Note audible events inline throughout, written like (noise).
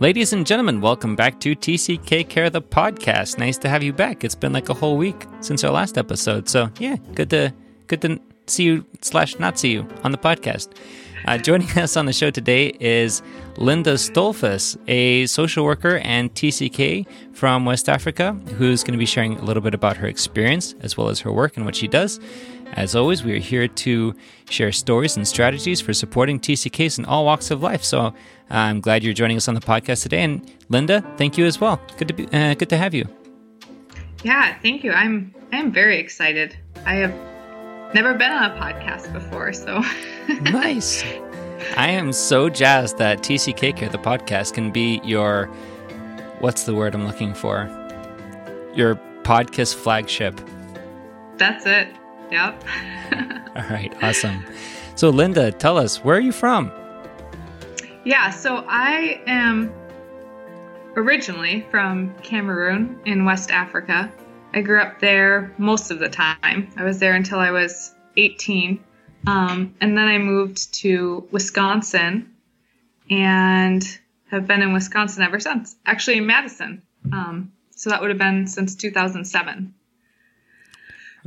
Ladies and gentlemen, welcome back to TCK Care the podcast. Nice to have you back. It's been like a whole week since our last episode, so yeah, good to good to see you slash not see you on the podcast. Uh, joining us on the show today is Linda Stolfus, a social worker and TCK from West Africa, who's going to be sharing a little bit about her experience as well as her work and what she does. As always, we are here to share stories and strategies for supporting TCKs in all walks of life. So uh, I'm glad you're joining us on the podcast today. And Linda, thank you as well. Good to be, uh, good to have you. Yeah, thank you. I'm I'm very excited. I have never been on a podcast before, so (laughs) nice. I am so jazzed that TCK Care, the podcast, can be your what's the word I'm looking for? Your podcast flagship. That's it. Yep. (laughs) All right, awesome. So, Linda, tell us, where are you from? Yeah, so I am originally from Cameroon in West Africa. I grew up there most of the time. I was there until I was 18. Um, and then I moved to Wisconsin and have been in Wisconsin ever since. Actually, in Madison. Um, so that would have been since 2007.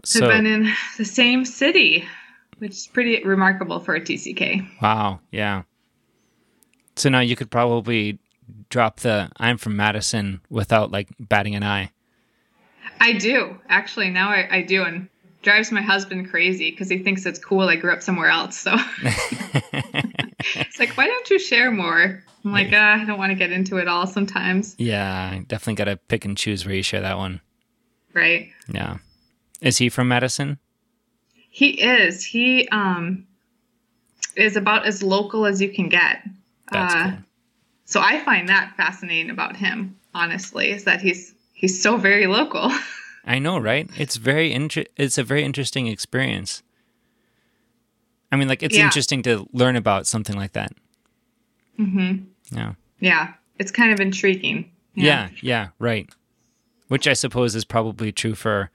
So, I've been in (laughs) the same city, which is pretty remarkable for a TCK. Wow. Yeah. So now you could probably drop the I'm from Madison without like batting an eye. I do. Actually, now I, I do. And drives my husband crazy because he thinks it's cool I grew up somewhere else. So (laughs) it's like, why don't you share more? I'm like, uh, I don't want to get into it all sometimes. Yeah, definitely got to pick and choose where you share that one. Right. Yeah. Is he from Madison? He is. He um is about as local as you can get. That's uh, cool. So I find that fascinating about him, honestly, is that he's he's so very local. (laughs) I know, right? It's very inter- it's a very interesting experience. I mean, like it's yeah. interesting to learn about something like that. Mhm. Yeah. Yeah, it's kind of intriguing. Yeah. yeah, yeah, right. Which I suppose is probably true for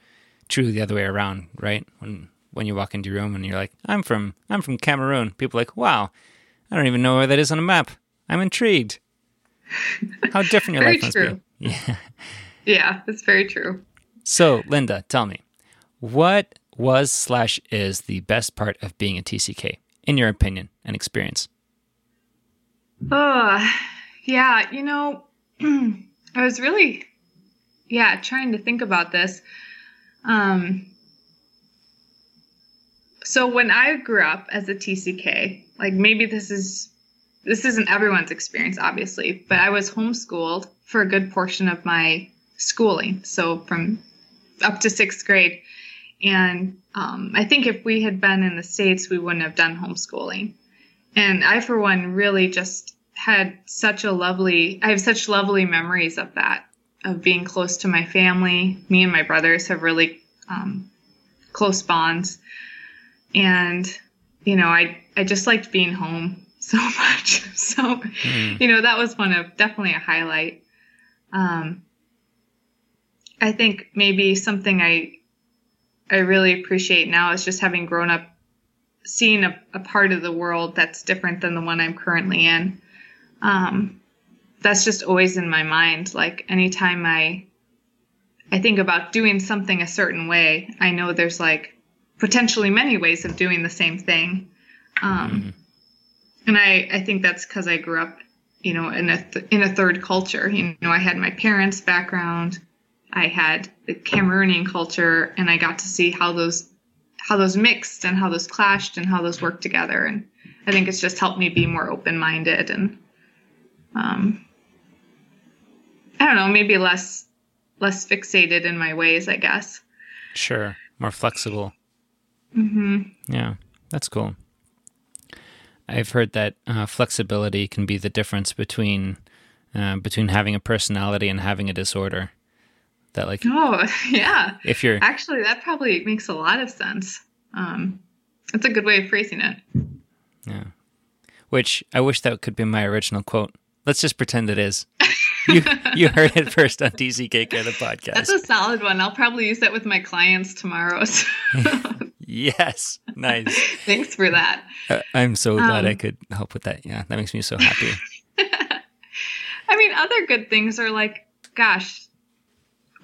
true the other way around, right? When when you walk into your room and you're like, "I'm from I'm from Cameroon," people are like, "Wow, I don't even know where that is on a map. I'm intrigued." How different your life must be. (laughs) Yeah. Yeah, it's very true. So, Linda, tell me, what was slash is the best part of being a TCK, in your opinion and experience? Oh, yeah. You know, (clears throat) I was really, yeah, trying to think about this. Um, so when I grew up as a TCK, like maybe this is this isn't everyone's experience, obviously, but I was homeschooled for a good portion of my schooling. So from up to sixth grade. And um, I think if we had been in the States, we wouldn't have done homeschooling. And I, for one, really just had such a lovely, I have such lovely memories of that, of being close to my family. Me and my brothers have really um, close bonds. And, you know, I, I just liked being home (laughs) so much. So, mm. you know, that was one of definitely a highlight. Um, I think maybe something I I really appreciate now is just having grown up seeing a, a part of the world that's different than the one I'm currently in. Um, that's just always in my mind. Like anytime I I think about doing something a certain way, I know there's like potentially many ways of doing the same thing. Um, mm-hmm. And I, I think that's because I grew up, you know, in a th- in a third culture. You know, I had my parents' background. I had the Cameroonian culture, and I got to see how those how those mixed and how those clashed and how those worked together. And I think it's just helped me be more open minded and um, I don't know, maybe less less fixated in my ways. I guess. Sure, more flexible. hmm Yeah, that's cool. I've heard that uh, flexibility can be the difference between uh, between having a personality and having a disorder. That like oh (laughs) yeah, if you're actually that probably makes a lot of sense. Um, that's a good way of phrasing it. Yeah, which I wish that could be my original quote. Let's just pretend it is. (laughs) you you heard it first on TCK the podcast. That's a solid one. I'll probably use that with my clients tomorrow. (laughs) yes, nice. Thanks for that. Uh, I'm so glad um, I could help with that. Yeah, that makes me so happy. (laughs) I mean, other good things are like, gosh,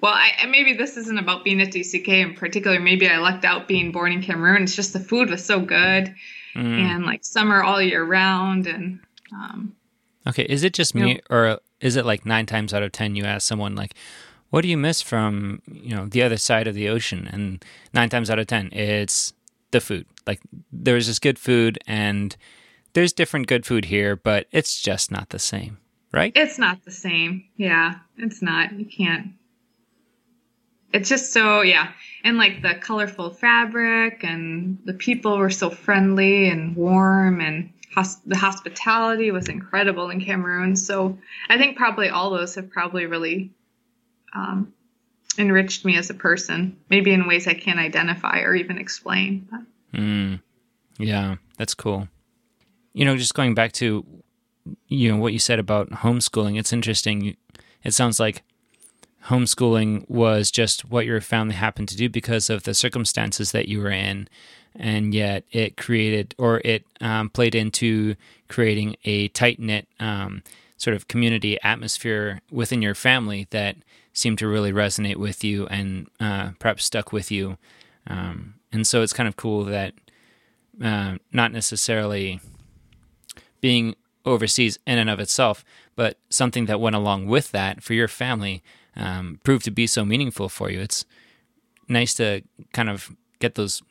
well, I, maybe this isn't about being at TCK in particular. Maybe I lucked out being born in Cameroon. It's just the food was so good, mm. and like summer all year round. And um, okay, is it just me, know, or is it like nine times out of ten you ask someone like, "What do you miss from you know the other side of the ocean?" And nine times out of ten, it's the food. Like there's this good food, and there's different good food here, but it's just not the same, right? It's not the same. Yeah, it's not. You can't it's just so yeah and like the colorful fabric and the people were so friendly and warm and the hospitality was incredible in cameroon. So i think probably all those have probably really um, enriched me as a person maybe in ways i can't identify or even explain mm, yeah that's cool. You know just going back to you know what you said about homeschooling it's interesting. It sounds like homeschooling was just what your family happened to do because of the circumstances that you were in. And yet it created or it um, played into creating a tight knit um, sort of community atmosphere within your family that seemed to really resonate with you and uh, perhaps stuck with you. Um, and so it's kind of cool that uh, not necessarily being overseas in and of itself, but something that went along with that for your family um, prove to be so meaningful for you. It's nice to kind of get those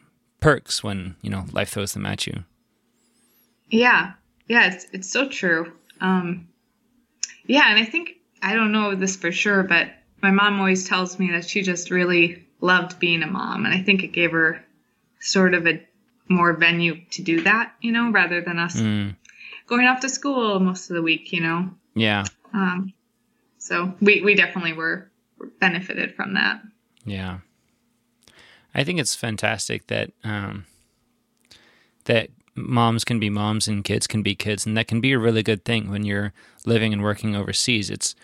perks when you know life throws them at you. Yeah, yeah, it's it's so true. Um, yeah, and I think I don't know this for sure, but my mom always tells me that she just really loved being a mom, and I think it gave her sort of a more venue to do that, you know, rather than us mm. going off to school most of the week, you know. Yeah. Um, so we, we definitely were benefited from that. Yeah. I think it's fantastic that um, that moms can be moms and kids can be kids, and that can be a really good thing when you're living and working overseas. It's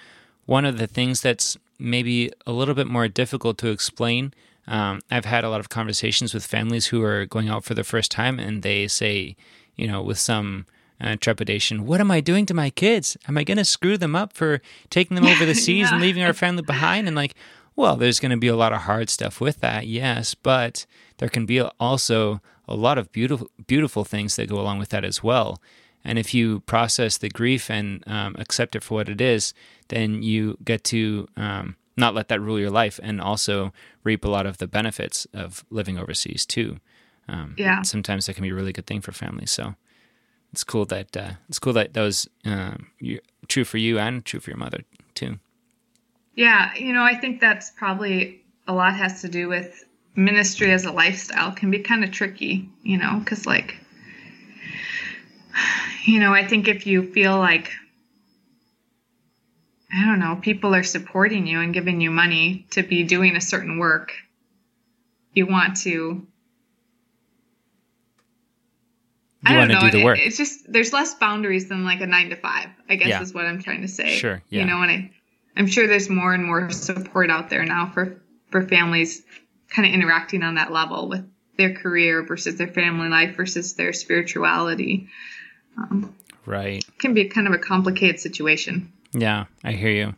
one of the things that's maybe a little bit more difficult to explain. Um, I've had a lot of conversations with families who are going out for the first time, and they say, you know, with some uh, trepidation. What am I doing to my kids? Am I going to screw them up for taking them over the (laughs) seas yeah. and leaving our family behind? And like, well, there's going to be a lot of hard stuff with that, yes, but there can be also a lot of beautiful, beautiful things that go along with that as well. And if you process the grief and um, accept it for what it is, then you get to um, not let that rule your life and also reap a lot of the benefits of living overseas too. Um, yeah. Sometimes that can be a really good thing for families. So it's cool that uh, it's cool that that was um, true for you and true for your mother too. Yeah, you know, I think that's probably a lot has to do with ministry as a lifestyle can be kind of tricky, you know, because like, you know, I think if you feel like I don't know, people are supporting you and giving you money to be doing a certain work, you want to you want to do the work. It's just there's less boundaries than like a nine to five. I guess yeah. is what I'm trying to say. Sure. Yeah. You know, and I, I'm sure there's more and more support out there now for for families kind of interacting on that level with their career versus their family life versus their spirituality. Um, right. Can be kind of a complicated situation. Yeah, I hear you.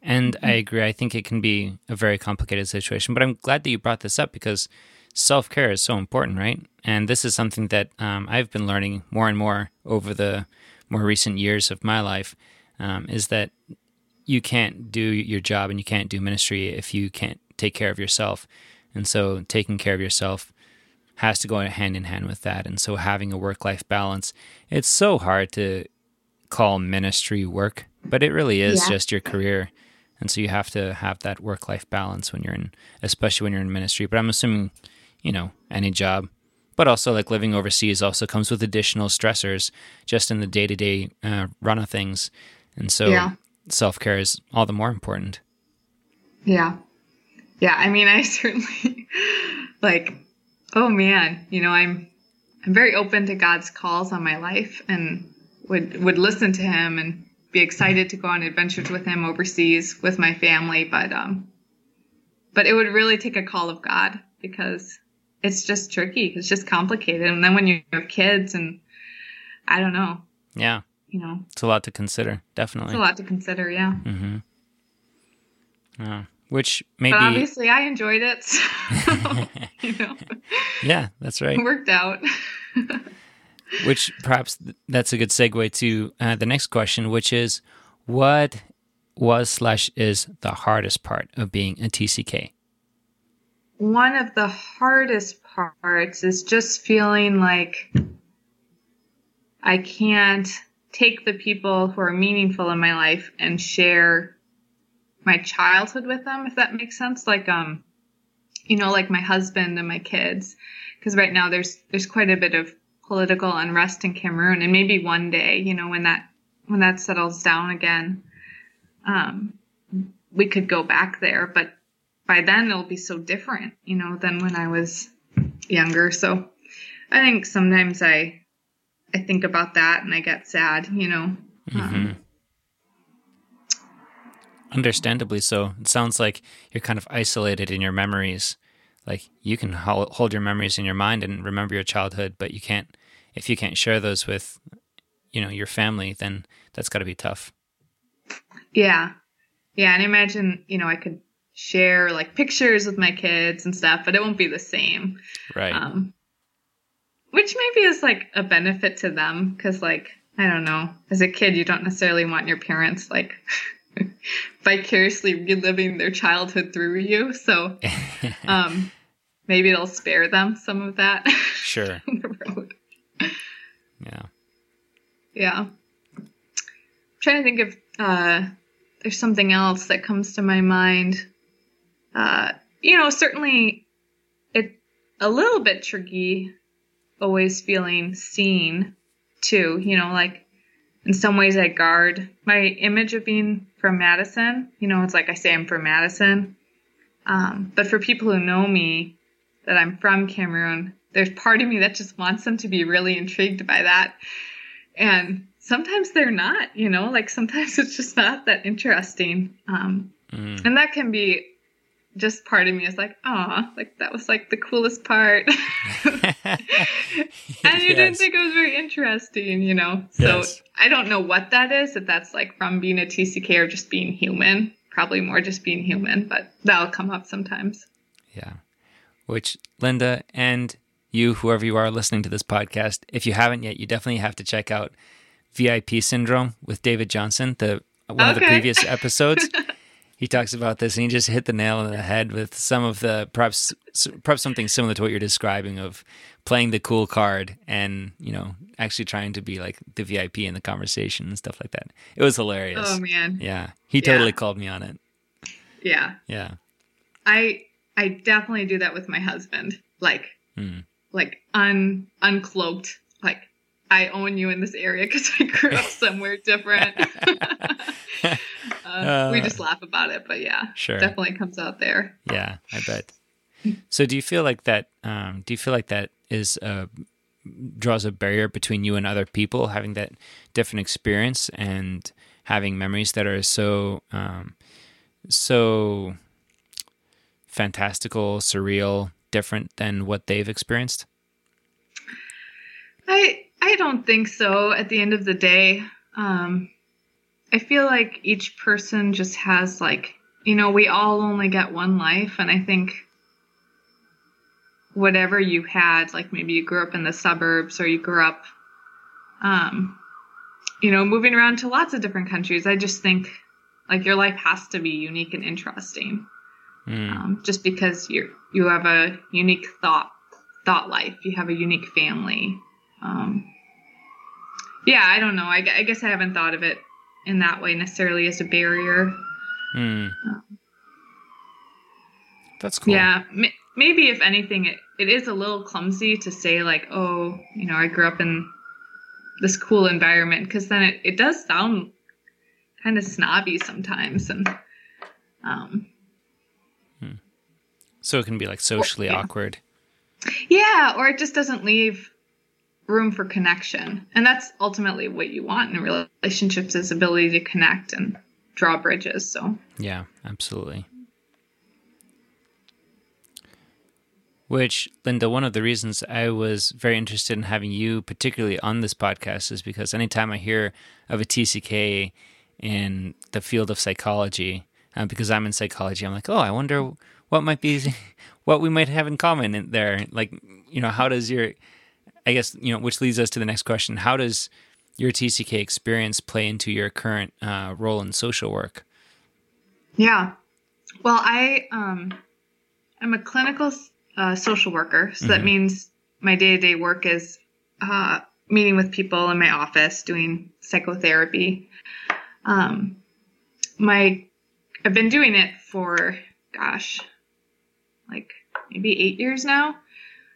And I agree. I think it can be a very complicated situation. But I'm glad that you brought this up because self care is so important, right? And this is something that um, I've been learning more and more over the more recent years of my life um, is that you can't do your job and you can't do ministry if you can't take care of yourself. And so taking care of yourself has to go hand in hand with that. And so having a work life balance, it's so hard to call ministry work, but it really is yeah. just your career. And so you have to have that work life balance when you're in, especially when you're in ministry. But I'm assuming you know, any job. But also, like living overseas also comes with additional stressors just in the day to day run of things. And so yeah. Self care is all the more important. Yeah. Yeah. I mean, I (laughs) certainly like, oh man, you know, I'm, I'm very open to God's calls on my life and would, would listen to him and be excited to go on adventures with him overseas with my family. But, um, but it would really take a call of God because it's just tricky. It's just complicated. And then when you have kids and I don't know. Yeah. You know, It's a lot to consider, definitely. it's a lot to consider. Yeah. Mm-hmm. Yeah. Which But maybe, obviously, I enjoyed it. (laughs) So, (laughs) you know, yeah, that's right. it worked out. (laughs) Which perhaps that's a good segue to uh, the next question, which is, what was slash is the hardest part of being a TCK? One of the hardest parts is just feeling like I can't take the people who are meaningful in my life and share my childhood with them, if that makes sense. Like, um, you know, like my husband and my kids, because right now there's there's quite a bit of political unrest in Cameroon, and maybe one day, you know, when that when that settles down again, um, we could go back there. But by then it'll be so different, you know, than when I was younger. So I think sometimes I I think about that and I get sad, you know. Um, Understandably so. It sounds like you're kind of isolated in your memories. Like you can hold your memories in your mind and remember your childhood, but you can't, if you can't share those with, you know, your family, then that's got to be tough. Yeah. Yeah. And imagine, you know, I could share like pictures with my kids and stuff, but it won't be the same. Right. Um, which maybe is like a benefit to them because, like, I don't know, as a kid, you don't necessarily want your parents like (laughs) vicariously reliving their childhood through you. So (laughs) um, maybe it'll spare them some of that sure. (laughs) on the road. Yeah. Yeah. I'm trying to think if uh, there's something else that comes to my mind. Uh, you know, certainly it a little bit tricky always feeling seen too, you know, like in some ways I guard my image of being from Madison. You know, it's like I say I'm from Madison. Um, but for people who know me that I'm from Cameroon, there's part of me that just wants them to be really intrigued by that. And sometimes they're not, you know, like sometimes (laughs) it's just not that interesting. Um, Mm. and that can be just part of me is like, ah, like that was like the coolest part. (laughs) and you didn't think it was very interesting, you know? So Yes. I don't know what that is, if that's like from being a TCK or just being human. Probably more just being human, but that'll come up sometimes. Yeah. Which, Linda, and you, whoever you are listening to this podcast, if you haven't yet, you definitely have to check out VIP Syndrome with David Johnson, the one of the previous episodes. (laughs) he talks about this and he just hit the nail on the head with some of the perhaps perhaps something similar to what you're describing of playing the cool card and you know actually trying to be like the VIP in the conversation and stuff like that. It was hilarious. Oh man. yeah, he Yeah. totally called me on it. Yeah. Yeah, I I definitely do that with my husband. Like Hmm. like un uncloaked. Like I own you in this area because I grew up (laughs) somewhere different. (laughs) uh, we Uh, just laugh about it, but yeah, sure. definitely comes out there. Yeah, I bet. So, do you feel like that? Um, do you feel like that is uh, draws a barrier between you and other people having that different experience and having memories that are so um, so fantastical, surreal, different than what they've experienced? I I don't think so. At the end of the day, um, I feel like each person just has like you know we all only get one life, and I think whatever you had, like maybe you grew up in the suburbs or you grew up, um, you know, moving around to lots of different countries. I just think like your life has to be unique and interesting Mm, um, just because you you have a unique thought thought life you have a unique family um, yeah i don't know I, I guess i haven't thought of it in that way necessarily as a barrier mm. That's cool. yeah m- maybe if anything it, it is a little clumsy to say like oh you know i grew up in this cool environment because then it, it does sound kind of snobby sometimes and um, So it can be like socially yeah. awkward. Yeah, or it just doesn't leave room for connection. And that's ultimately what you want in relationships is ability to connect and draw bridges. So Yeah, absolutely. Which, Linda, one of the reasons I was very interested in having you, particularly on this podcast, is because anytime I hear of a TCK in the field of psychology, uh, because I'm in psychology, I'm like, oh, I wonder what might be, (laughs) what we might have in common in there. Like, you know, how does your, I guess, you know, which leads us to the next question: How does your TCK experience play into your current uh, role in social work? Yeah, well, I um, I'm a clinical uh, social worker, so mm-hmm. that means my day to day work is uh, meeting with people in my office, doing psychotherapy. Um, my I've been doing it for gosh, like maybe eight years now.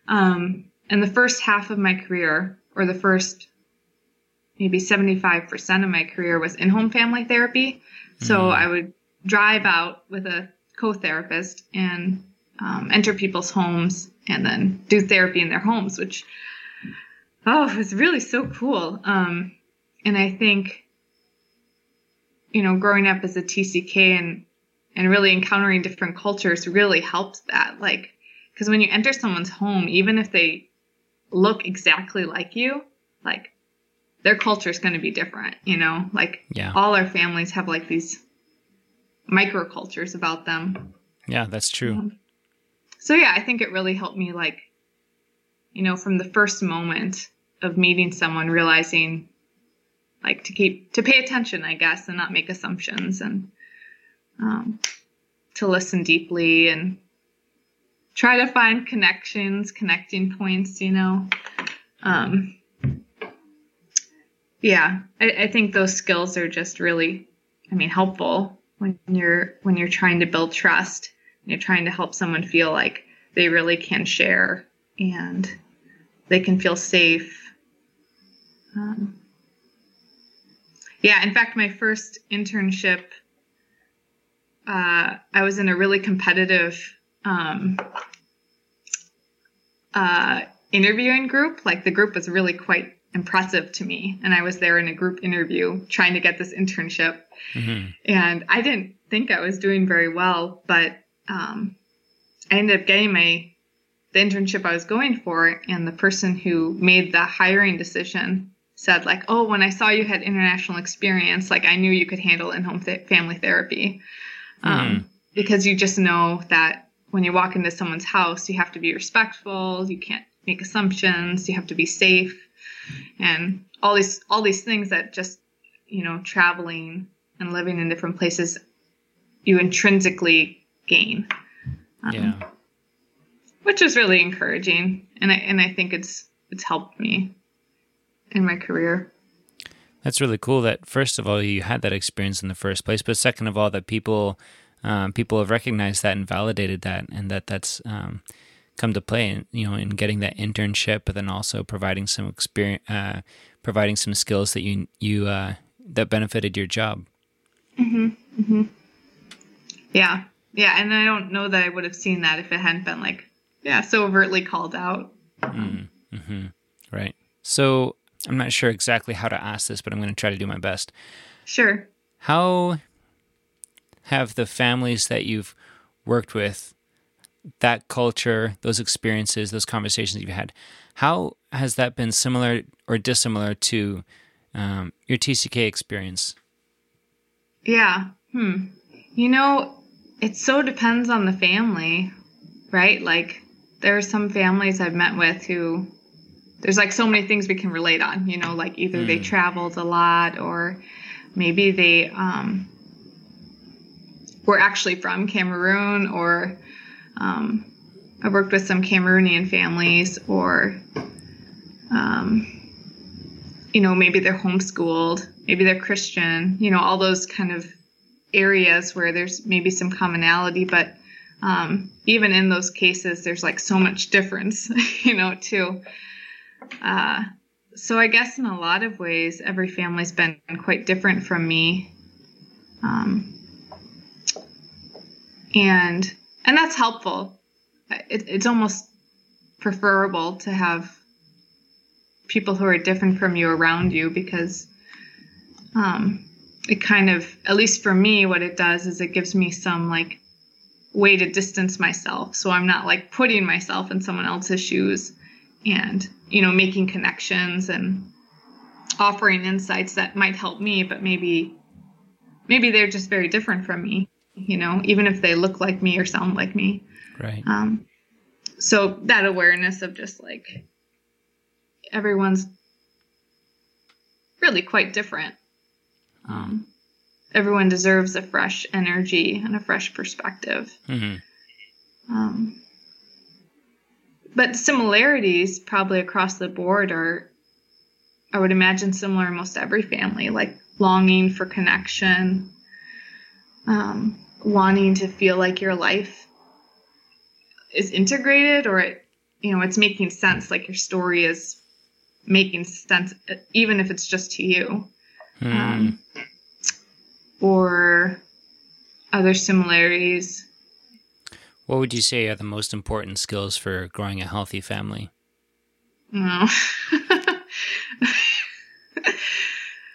Um, and the first half of my career, or the first maybe 75% of my career, was in home family therapy. Mm-hmm. So I would drive out with a co therapist and um, enter people's homes and then do therapy in their homes, which, oh, it was really so cool. Um, and I think, you know, growing up as a TCK and, and really encountering different cultures really helps that. Like, because when you enter someone's home, even if they look exactly like you, like their culture is going to be different, you know? Like, yeah. all our families have like these microcultures about them. Yeah, that's true. Um, so yeah, I think it really helped me like, you know, from the first moment of meeting someone, realizing like to keep to pay attention, I guess, and not make assumptions and um, to listen deeply and try to find connections, connecting points, you know. Um, yeah, I, I think those skills are just really, I mean, helpful when you're when you're trying to build trust you're trying to help someone feel like they really can share and they can feel safe. Um, yeah, in fact, my first internship, uh, I was in a really competitive um, uh, interviewing group. Like the group was really quite impressive to me. And I was there in a group interview trying to get this internship. Mm-hmm. And I didn't think I was doing very well, but um, I ended up getting my the internship I was going for, and the person who made the hiring decision said like, "Oh, when I saw you had international experience, like I knew you could handle in-home th- family therapy, um, mm. because you just know that when you walk into someone's house, you have to be respectful, you can't make assumptions, you have to be safe, and all these all these things that just you know traveling and living in different places, you intrinsically gain. Um, yeah. Which is really encouraging, and I and I think it's it's helped me in my career. That's really cool. That first of all, you had that experience in the first place, but second of all, that people um, people have recognized that and validated that, and that that's um, come to play. You know, in getting that internship, but then also providing some experience, uh, providing some skills that you you uh, that benefited your job. Mm-hmm. Mm-hmm. Yeah, yeah, and I don't know that I would have seen that if it hadn't been like, yeah, so overtly called out. Mm-hmm. mm-hmm. Right. So I'm not sure exactly how to ask this, but I'm going to try to do my best. Sure. How have the families that you've worked with, that culture, those experiences, those conversations you've had, how has that been similar or dissimilar to um, your TCK experience? Yeah. Hmm. You know, it so depends on the family, right? Like there are some families I've met with who there's like so many things we can relate on, you know, like either mm. they traveled a lot or maybe they um, were actually from Cameroon or um, I worked with some Cameroonian families or um, you know, maybe they're homeschooled, maybe they're Christian, you know, all those kind of areas where there's maybe some commonality, but um, even in those cases, there's like so much difference, (laughs) you know, too. Uh, so I guess in a lot of ways, every family's been quite different from me. Um, and and that's helpful. It, it's almost preferable to have people who are different from you around you because um, it kind of, at least for me, what it does is it gives me some like way to distance myself so i'm not like putting myself in someone else's shoes and you know making connections and offering insights that might help me but maybe maybe they're just very different from me you know even if they look like me or sound like me. Right. Um so that awareness of just like everyone's really quite different. Um everyone deserves a fresh energy and a fresh perspective. Mm-hmm. um, but similarities probably across the board are, I would imagine, similar in most every family, like longing for connection, um, wanting to feel like your life is integrated or it, you know, it's making sense, like your story is making sense, even if it's just to you. Hmm. Um, or other similarities. what would you say are the most important skills for growing a healthy family? No. (laughs)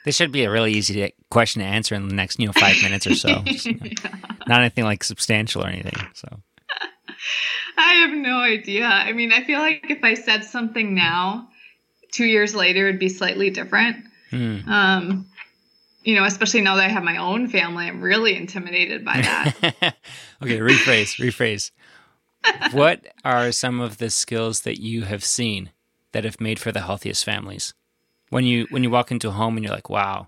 This should be a really easy question to answer in the next, you know, five minutes or so. (laughs) Just, you know, not anything like substantial or anything. So, (laughs) I have no idea. I mean, I feel like if I said something now, two years later, it'd be slightly different. hmm. Um, you know, especially now that I have my own family, I'm really intimidated by that. (laughs) okay, rephrase, rephrase. What are some of the skills that you have seen that have made for the healthiest families? When you when you walk into a home and you're like, "Wow,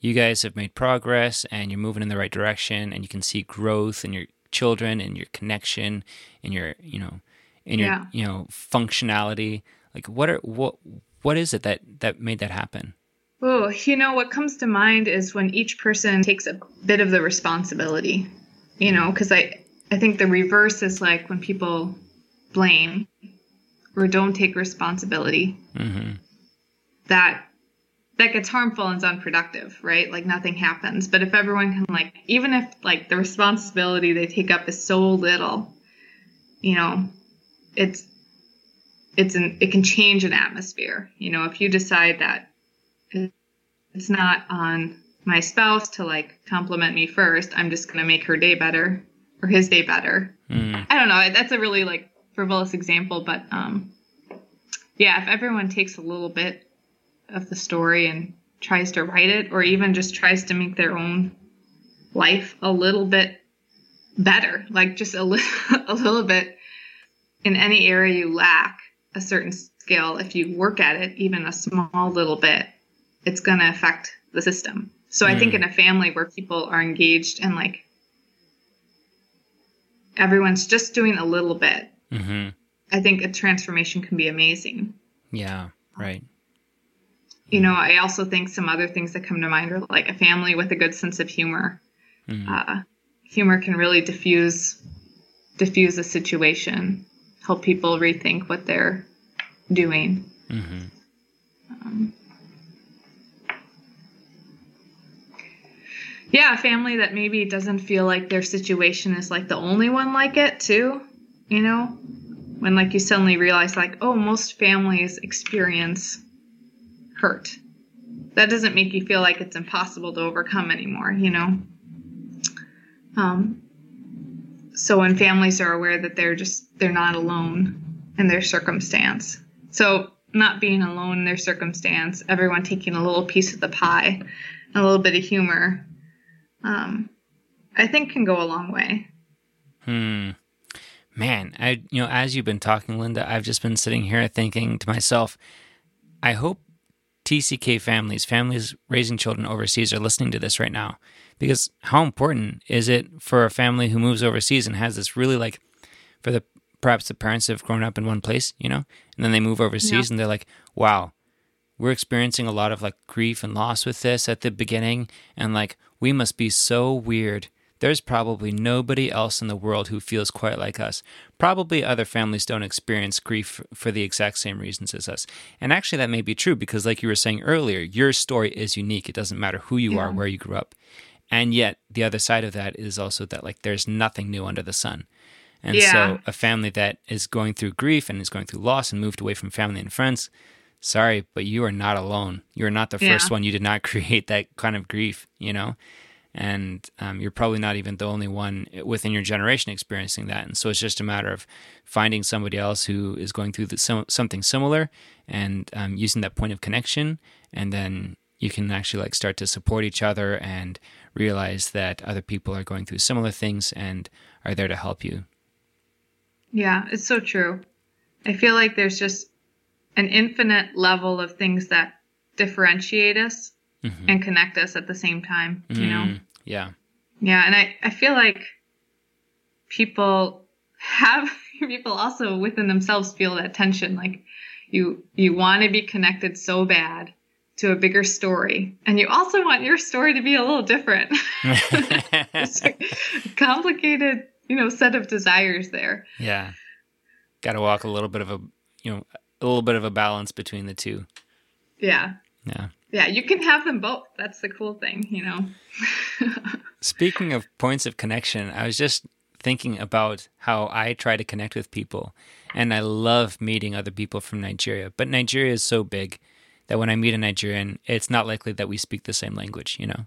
you guys have made progress and you're moving in the right direction and you can see growth in your children and your connection and your, you know, in your, Yeah. you know, functionality." Like what are what what is it that that made that happen? Oh, you know, what comes to mind is when each person takes a bit of the responsibility, you know, because I, I think the reverse is like when people blame or don't take responsibility, Mhm. That that gets harmful and is unproductive, right? Like nothing happens. But if everyone can like even if like the responsibility they take up is so little, you know, it's it's an it can change an atmosphere. You know, if you decide that it's not on my spouse to like compliment me first, I'm just going to make her day better or his day better. Mm. I don't know. That's a really like frivolous example, but um, yeah, if everyone takes a little bit of the story and tries to write it, or even just tries to make their own life a little bit better, like just a, li- (laughs) a little bit in any area you lack a certain skill, if you work at it even a small little bit, it's going to affect the system. So I think Mm. in a family where people are engaged and like everyone's just doing a little bit, Mhm. I think a transformation can be amazing. Yeah, right. You know, I also think some other things that come to mind are like a family with a good sense of humor. Mhm. Uh, humor can really diffuse diffuse a situation, help people rethink what they're doing. Mhm. Um, yeah, a family that maybe doesn't feel like their situation is like the only one like it too. You know, when like you suddenly realize like, oh, most families experience hurt. That doesn't make you feel like it's impossible to overcome anymore. You know. Um, so when families are aware that they're just they're not alone in their circumstance. So not being alone in their circumstance, everyone taking a little piece of the pie, a little bit of humor, um, I think can go a long way. Hmm. Man, I you know, as you've been talking, Linda, I've just been sitting here thinking to myself, I hope TCK families, families raising children overseas, are listening to this right now. Because how important is it for a family who moves overseas and has this really like for the perhaps the parents have grown up in one place, you know, and then they move overseas Yeah. and they're like, wow, we're experiencing a lot of like grief and loss with this at the beginning and like we must be so weird there's probably nobody else in the world who feels quite like us probably other families don't experience grief for the exact same reasons as us and actually that may be true because like you were saying earlier your story is unique it doesn't matter who you are where you grew up and yet the other side of that is also that like there's nothing new under the sun and Yeah. so a family that is going through grief and is going through loss and moved away from family and friends sorry, but you are not alone. You are not the Yeah. first one. You did not (laughs) create that kind of grief, you know? And um, you're probably not even the only one within your generation experiencing that. And so it's just a matter of finding somebody else who is going through the, something similar and um, using that point of connection, and then you can actually like start to support each other and realize that other people are going through similar things and are there to help you. Yeah, it's so true. I feel like there's just an infinite level of things that differentiate us mm-hmm. and connect us at the same time, you mm, know? Yeah. Yeah. And I, I feel like people have, (laughs) people also within themselves feel that tension. Like you, you want to be connected so bad to a bigger story. And you also want your story to be a little different. (laughs) it's a complicated, you know, set of desires there. Yeah. Got to walk a little bit of a, you know, a little bit of a balance between the two. Yeah. Yeah. Yeah, you can have them both. That's the cool thing, you know. (laughs) Speaking of points of connection, I was just thinking about how I try to connect with people, and I love meeting other people from Nigeria. But Nigeria is so big that when I meet a Nigerian, it's not likely that we speak the same language, you know.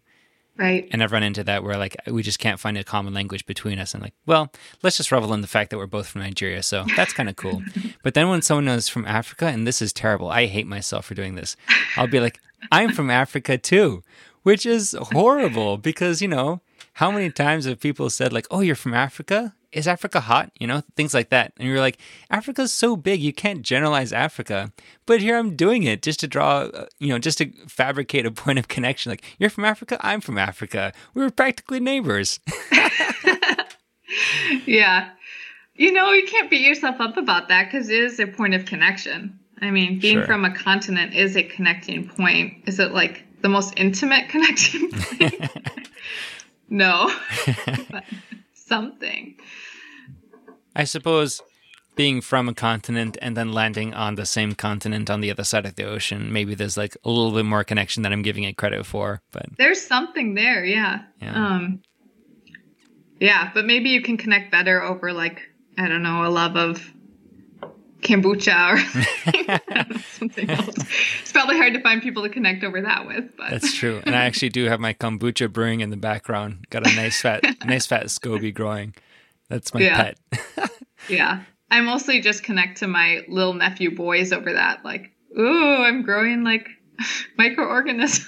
Right. And I've run into that where like we just can't find a common language between us. And like, well, let's just revel in the fact that we're both from Nigeria. So that's kind of cool. (laughs) but then when someone is from Africa, and this is terrible, I hate myself for doing this. I'll be like, I'm from Africa too, which is horrible because, you know, how many times have people said like, "Oh, you're from Africa? Is Africa hot?" You know, things like that. And you're like, "Africa's so big, you can't generalize Africa." But here I'm doing it just to draw, uh, you know, just to fabricate a (laughs) point of connection. Like, "You're from Africa? I'm from Africa. We were practically neighbors." (laughs) yeah. You know, you can't beat yourself up about that because it is a point of connection. I mean, being sure. from a continent is a connecting point. Is it like the most intimate (laughs) connecting point? no. Something. I suppose being from a continent and then landing on the same continent on the other side of the ocean, maybe there's like a little bit more connection that I'm giving it credit for. But there's something there, yeah. Yeah. Um yeah, but maybe you can connect better over like, I don't know, a love of kombucha or (laughs) something else. It's probably hard to find people to connect over that with, but that's true. And I actually do have my kombucha brewing in the background. Got a nice fat, (laughs) nice fat SCOBY growing. That's my yeah. pet. (laughs) yeah, I mostly just connect to my little nephew boys over that. Like, ooh, I'm growing like microorganisms.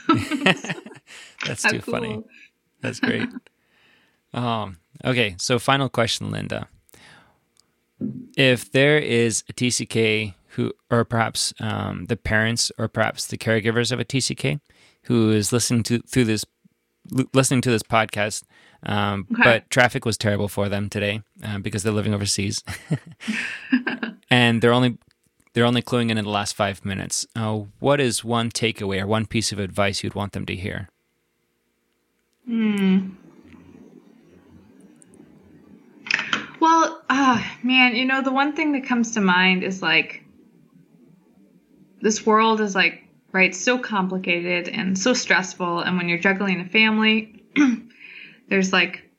that's too cool. funny. That's great. Um, okay, so final question, Linda if there is a TCK who, or perhaps um, the parents, or perhaps the caregivers of a TCK, who is listening to through this, listening to this podcast, um, okay. but traffic was terrible for them today uh, because they're living overseas, (laughs) and they're only they're only cluing in in the last five minutes. Uh, what is one takeaway or one piece of advice you'd want them to hear? Hmm. Uh, (sighs) man, you know, the one thing that comes to mind is like this world is like, right, so complicated and so stressful. And when you're juggling a family, (clears throat) there's like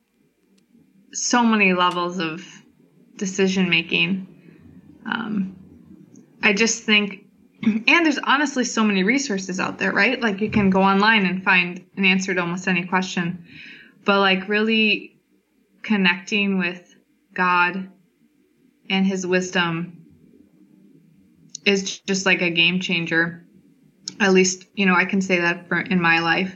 so many levels of decision making. Um, I just think, (clears throat) and there's honestly so many resources out there, right? Like you can go online and find an answer to almost any question. But like really connecting with God and his wisdom is just like a game changer. At least, you know, I can say that for in my life.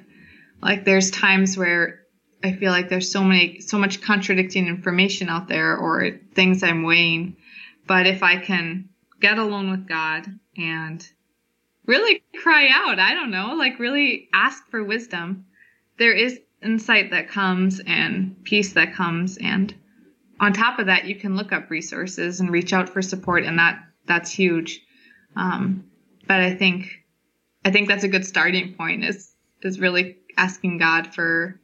Like there's times where I feel like there's so many so much contradicting information out there or things I'm weighing. But if I can get alone with God and really cry out, I don't know, like really ask for wisdom, there is insight that comes and peace that comes and on top of that, you can look up resources and reach out for support, and that that's huge. Um, but I think I think that's a good starting point. Is is really asking God for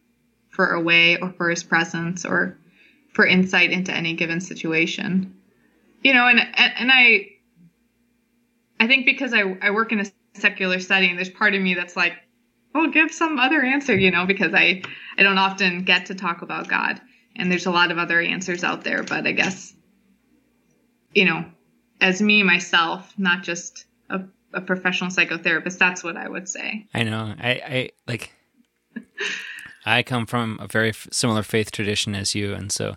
for a way or for His presence or for insight into any given situation. You know, and and, I I think because I I work in a secular setting, there's part of me that's like, well, give some other answer, you know, because I I don't often get to talk about God and there's a lot of other answers out there but i guess you know as me myself not just a, a professional psychotherapist that's what i would say i know i i like I come from a very f- similar faith tradition as you, and so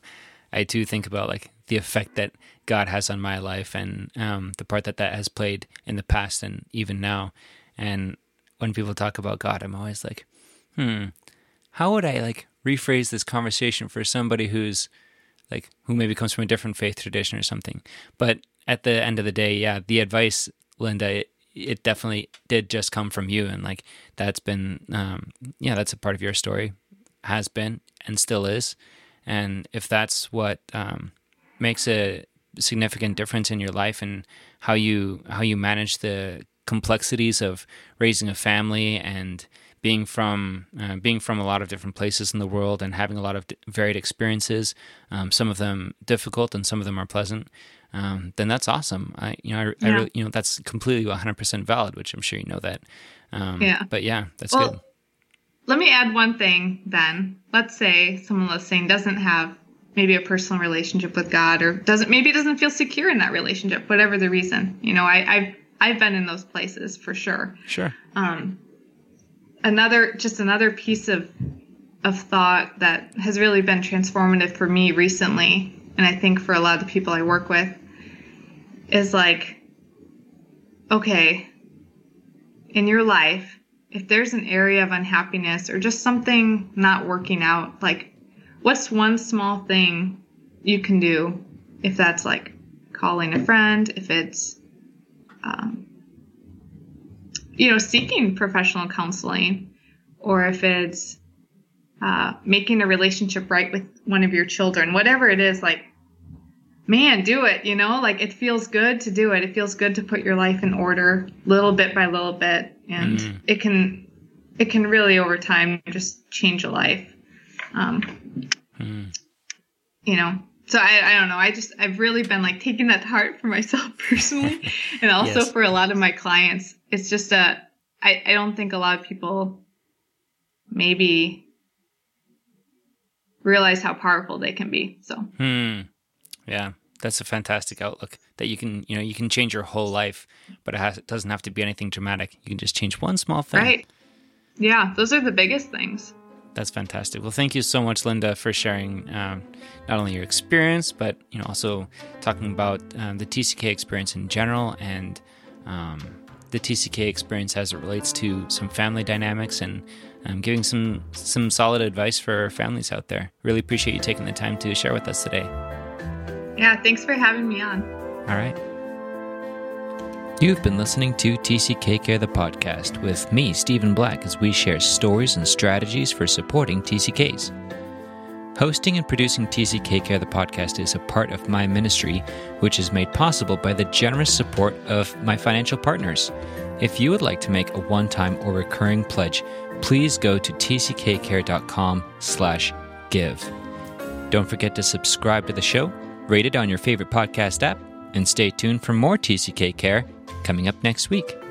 I do think about like the effect that God has on my life and um, the part that that has played in the past and even now. And when people talk about God, I'm always like, hmm, how would I like rephrase this conversation for somebody who's like who maybe comes from a different faith tradition or something? But at the end of the day, yeah, the advice, Linda, it, it definitely did just come from you, and like that's been, um, yeah, that's a part of your story, has been and still is, and if that's what um, makes a significant difference in your life and how you how you manage the complexities of raising a family and being from uh, being from a lot of different places in the world and having a lot of varied experiences, um, some of them difficult and some of them are pleasant. Um, then that's awesome. I you know I, yeah. I really, you know that's completely 100% valid, which I'm sure you know that. Um, yeah. But yeah, that's well, good. Let me add one thing then. Let's say someone listening doesn't have maybe a personal relationship with God or doesn't maybe doesn't feel secure in that relationship, whatever the reason. You know, I, I've I've been in those places for sure. Sure. Um, another just another piece of of thought that has really been transformative for me recently, and I think for a lot of the people I work with, is like, okay, in your life, if there's an area of unhappiness or just something not working out, like what's one small thing you can do if that's like calling a friend, if it's, um, you know, seeking professional counseling, or if it's uh, making a relationship right with one of your children, whatever it is, like, man, do it, you know, like it feels good to do it. It feels good to put your life in order little bit by little bit. And mm. it can, it can really over time just change a life. Um, mm. You know, so I, I don't know. I just I've really been like taking that to heart for myself (laughs) personally, and also yes. for a lot of my clients. It's just a I, I don't think a lot of people maybe realize how powerful they can be. So hmm. yeah, that's a fantastic outlook that you can you know you can change your whole life, but it, has, it doesn't have to be anything dramatic. You can just change one small thing. Right. Yeah, those are the biggest things. That's fantastic. Well, thank you so much, Linda, for sharing um, not only your experience, but you know also talking about um, the TCK experience in general and um, the TCK experience as it relates to some family dynamics and um, giving some some solid advice for families out there. Really appreciate you taking the time to share with us today. Yeah, thanks for having me on. All right. You've been listening to TCK Care the podcast with me, Stephen Black, as we share stories and strategies for supporting TCKs. Hosting and producing TCK Care the podcast is a part of my ministry, which is made possible by the generous support of my financial partners. If you would like to make a one-time or recurring pledge, please go to tckcare.com/give. Don't forget to subscribe to the show, rate it on your favorite podcast app, and stay tuned for more TCK Care coming up next week.